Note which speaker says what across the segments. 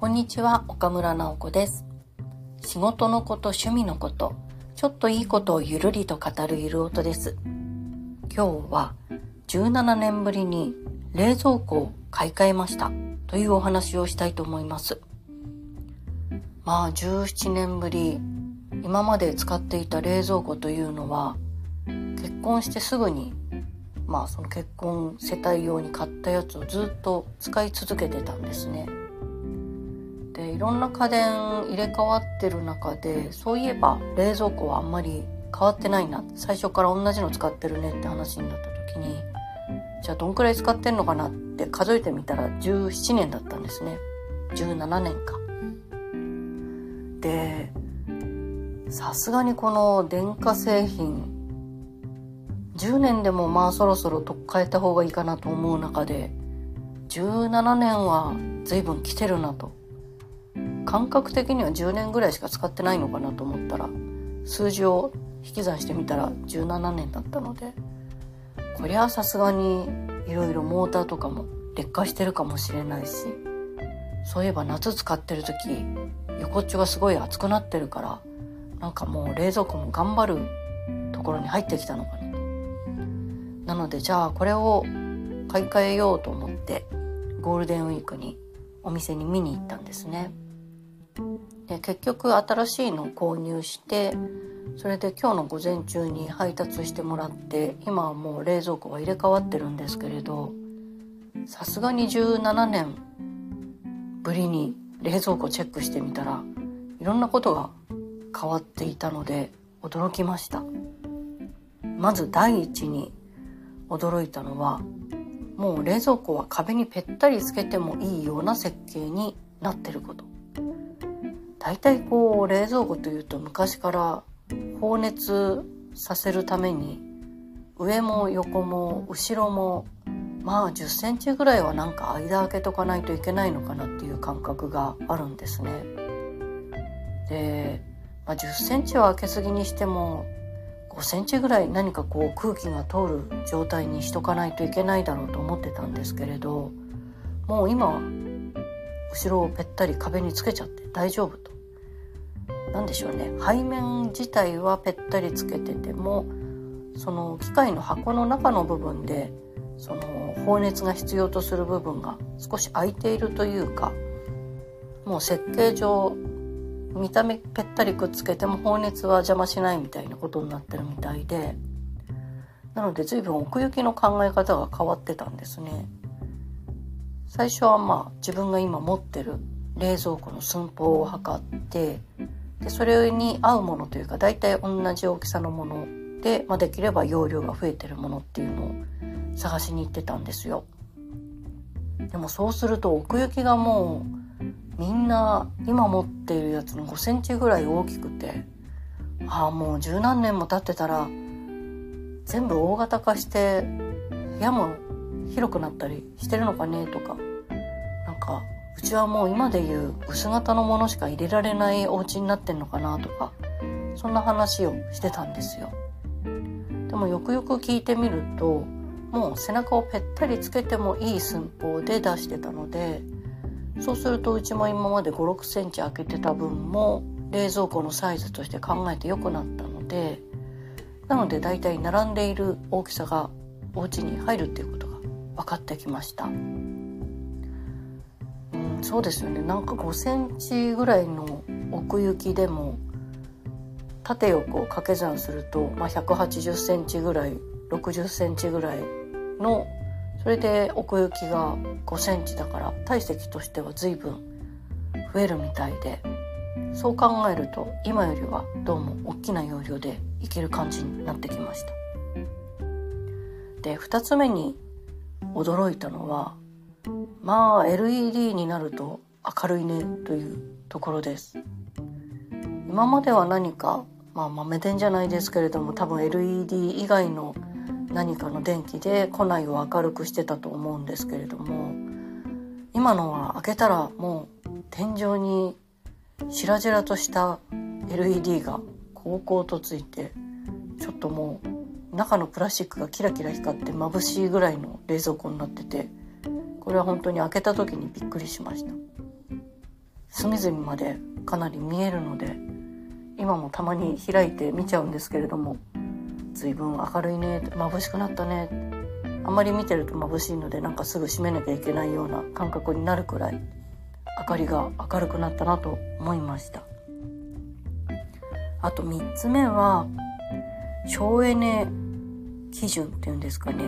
Speaker 1: こんにちは、岡村直子です。仕事のこと、趣味のこと、ちょっといいことをゆるりと語るゆる音です。今日は17年ぶりに冷蔵庫を買い替えましたというお話をしたいと思います。まあ17年ぶり、今まで使っていた冷蔵庫というのは結婚してすぐにまあその結婚世帯用に買ったやつをずっと使い続けてたんですね。ろんな家電入れ替わってる中でそういえば冷蔵庫はあんまり変わってないな最初から同じの使ってるねって話になった時にじゃあどんくらい使ってんのかなって数えてみたら17年だったんですね。17年か。でさすがにこの電化製品10年でもまあそろそろとっ変えた方がいいかなと思う中で17年は随分来てるなと感覚的には10年ぐらいしか使ってないのかなと思ったら数字を引き算してみたら17年だったのでこりゃさすがにいろいろモーターとかも劣化してるかもしれないしそういえば夏使ってる時横っちょがすごい熱くなってるからなんかもう冷蔵庫も頑張るところに入ってきたのかなと。なのでじゃあこれを買い替えようと思ってゴールデンウィークにお店に見に行ったんですね。で結局新しいのを購入してそれで今日の午前中に配達してもらって今はもう冷蔵庫は入れ替わってるんですけれどさすがに17年ぶりに冷蔵庫チェックしてみたらいろんなことが変わっていたので驚きました。まず第一に驚いたのはもう冷蔵庫は壁にぺったりつけてもいいような設計になってること。大体こう冷蔵庫というと昔から放熱させるために上も横も後ろもまあ10センチぐらいはなんか間開けとかないといけないのかなっていう感覚があるんですね。で、まあ、10センチは開けすぎにしても5センチぐらい何かこう空気が通る状態にしとかないといけないだろうと思ってたんですけれどもう今後ろをぺったり壁につけちゃって大丈夫と。何でしょうね背面自体はぺったりつけててもその機械の箱の中の部分でその放熱が必要とする部分が少し空いているというかもう設計上見た目ぺったりくっつけても放熱は邪魔しないみたいなことになってるみたいでなので随分奥行きの考え方が変わってたんですね。最初はまあ自分が今持ってる冷蔵庫の寸法を測ってでそれに合うものというか大体同じ大きさのもので、まあ、できれば容量が増えてるものっていうのを探しに行ってたんですよ。でもそうすると奥行きがもうみんな今持っているやつの5センチぐらい大きくてああもう十何年も経ってたら全部大型化して部屋も広くなったりしてるのかねとかなんかうちはもう今でいう薄型のものしか入れられないお家になってんのかなとかそんな話をしてたんですよ。でもよくよく聞いてみるともう背中をぺったりつけてもいい寸法で出してたのでそうするとうちも今まで5 6センチ開けてた分も冷蔵庫のサイズとして考えて良くなったのでなのでだいたい並んでいる大きさがお家に入るっていうことが分かってきました。そうですよねなんか5センチぐらいの奥行きでも縦横を掛け算すると、まあ、180センチぐらい60センチぐらいのそれで奥行きが5センチだから体積としては随分増えるみたいでそう考えると今よりはどうも大きな容量でいける感じになってきました。で2つ目に驚いたのはまあ LED になると明るいねというところです。今までは何かまあ豆電じゃないですけれども多分 LED 以外の何かの電気で庫内を明るくしてたと思うんですけれども今のは開けたらもう天井に白々とした LED がこうこうとついてちょっともう中のプラスチックがキラキラ光って眩しいぐらいの冷蔵庫になっててこれは本当に開けた時にびっくりしました。隅々までかなり見えるので今もたまに開いて見ちゃうんですけれども随分明るいね眩しくなったねあんまり見てると眩しいのでなんかすぐ閉めなきゃいけないような感覚になるくらい明かりが明るくなったなと思いました。あと3つ目は省エネ基準っていうんですかね。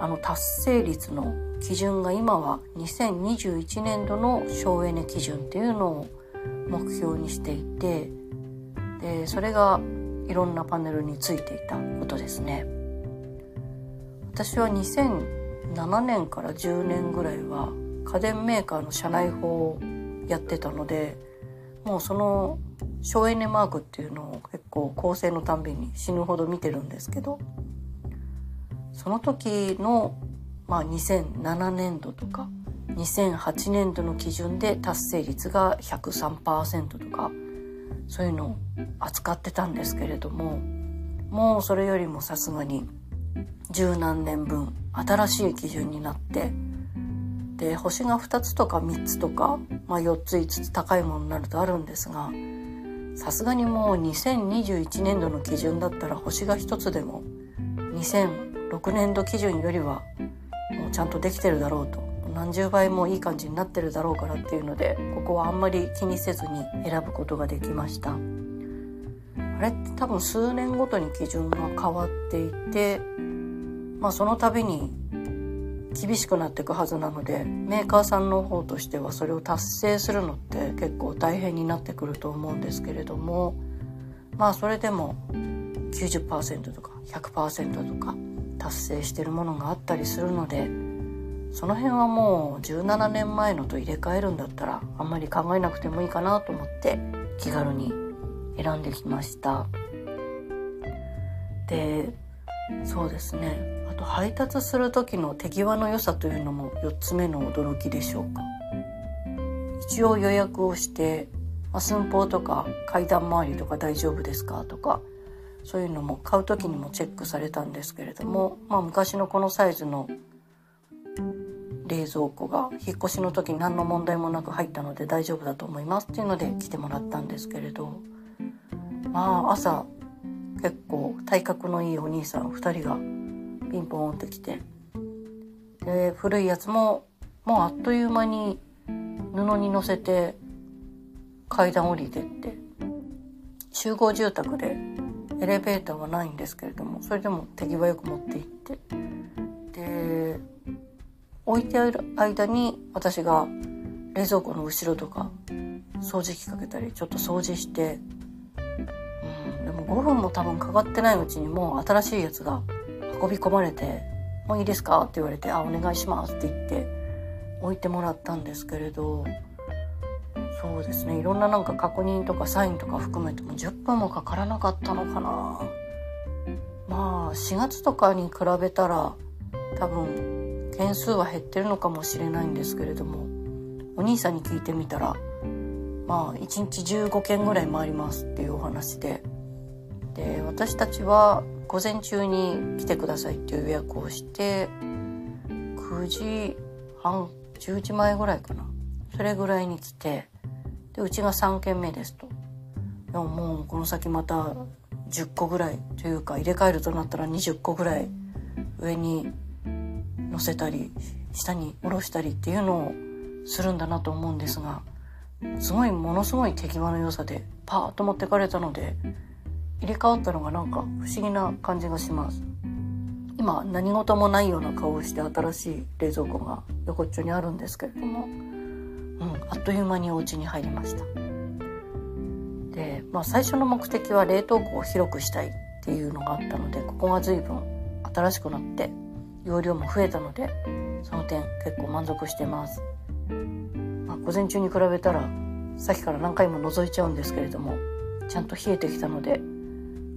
Speaker 1: あの達成率の基準が今は2021年度の省エネ基準っていうのを目標にしていてでそれがいろんなパネルについていたことですね。私は2007年から10年ぐらいは家電メーカーの社内法をやってたのでもうその省エネマークっていうのを結構構成のたんびに死ぬほど見てるんですけどその時の、まあ、2007年度とか2008年度の基準で達成率が103%とかそういうのを扱ってたんですけれどももうそれよりもさすがに十何年分新しい基準になってで星が2つとか3つとか、まあ、4つ5つ高いものになるとあるんですがさすがにもう2021年度の基準だったら星が1つでも2006年度基準よりはちゃんとできてるだろうと。何十倍もいい感じになってるだろうからっていうのでここはあんまり気にせずに選ぶことができました。あれって多分数年ごとに基準が変わっていてまあその度に厳しくなっていくはずなのでメーカーさんの方としてはそれを達成するのって結構大変になってくると思うんですけれどもまあそれでも90%とか100%とか達成してるものがあったりするのでその辺はもう17年前のと入れ替えるんだったらあんまり考えなくてもいいかなと思って気軽に選んできました。でそうですね。あと配達する時の手際の良さというのも4つ目の驚きでしょうか。一応予約をしてま、寸法とか階段周りとか大丈夫ですかとかそういうのも買う時にもチェックされたんですけれども、まあ、昔のこのサイズの冷蔵庫が引っ越しの時何の問題もなく入ったので大丈夫だと思いますっていうので来てもらったんですけれどまあ朝結構体格のいいお兄さん2人がピンポンって来てで古いやつももうあっという間に布に乗せて階段降りてって集合住宅でエレベーターはないんですけれどもそれでも手際よく持って行ってで置いてある間に私が冷蔵庫の後ろとか掃除機かけたりちょっと掃除して、うん、でも5分も多分かかってないうちにもう新しいやつが運び込まれて「もういいですか?」って言われて「あお願いします」って言って置いてもらったんですけれどそうですね。いろんななんか確認とかサインとか含めても10分もかからなかったのかな。まあ4月とかに比べたら多分件数は減ってるのかもしれないんですけれどもお兄さんに聞いてみたらまあ1日15件ぐらい回りますっていうお話でで私たちは午前中に来てくださいっていう予約をして9時半10時前ぐらいかな。それぐらいに来てでうちが3軒目ですと。でももうこの先また10個ぐらいというか入れ替えるとなったら20個ぐらい上に乗せたり下に下ろしたりっていうのをするんだなと思うんですがすごいものすごい手際の良さでパーッと持ってかれたので入れ替わったのがなんか不思議な感じがします。今何事もないような顔をして新しい冷蔵庫が横っちょにあるんですけれども、うん、あっという間にお家に入りました。で、まあ、最初の目的は冷凍庫を広くしたいっていうのがあったのでここが随分新しくなって容量も増えたのでその点結構満足してます、まあ、午前中に比べたらさっきから何回も覗いちゃうんですけれどもちゃんと冷えてきたので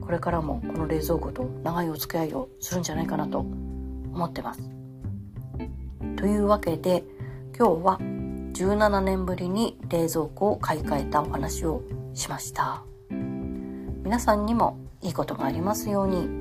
Speaker 1: これからもこの冷蔵庫と長いお付き合いをするんじゃないかなと思ってます。というわけで今日は17年ぶりに冷蔵庫を買い替えたお話をしました。皆さんにもいいことがありますように。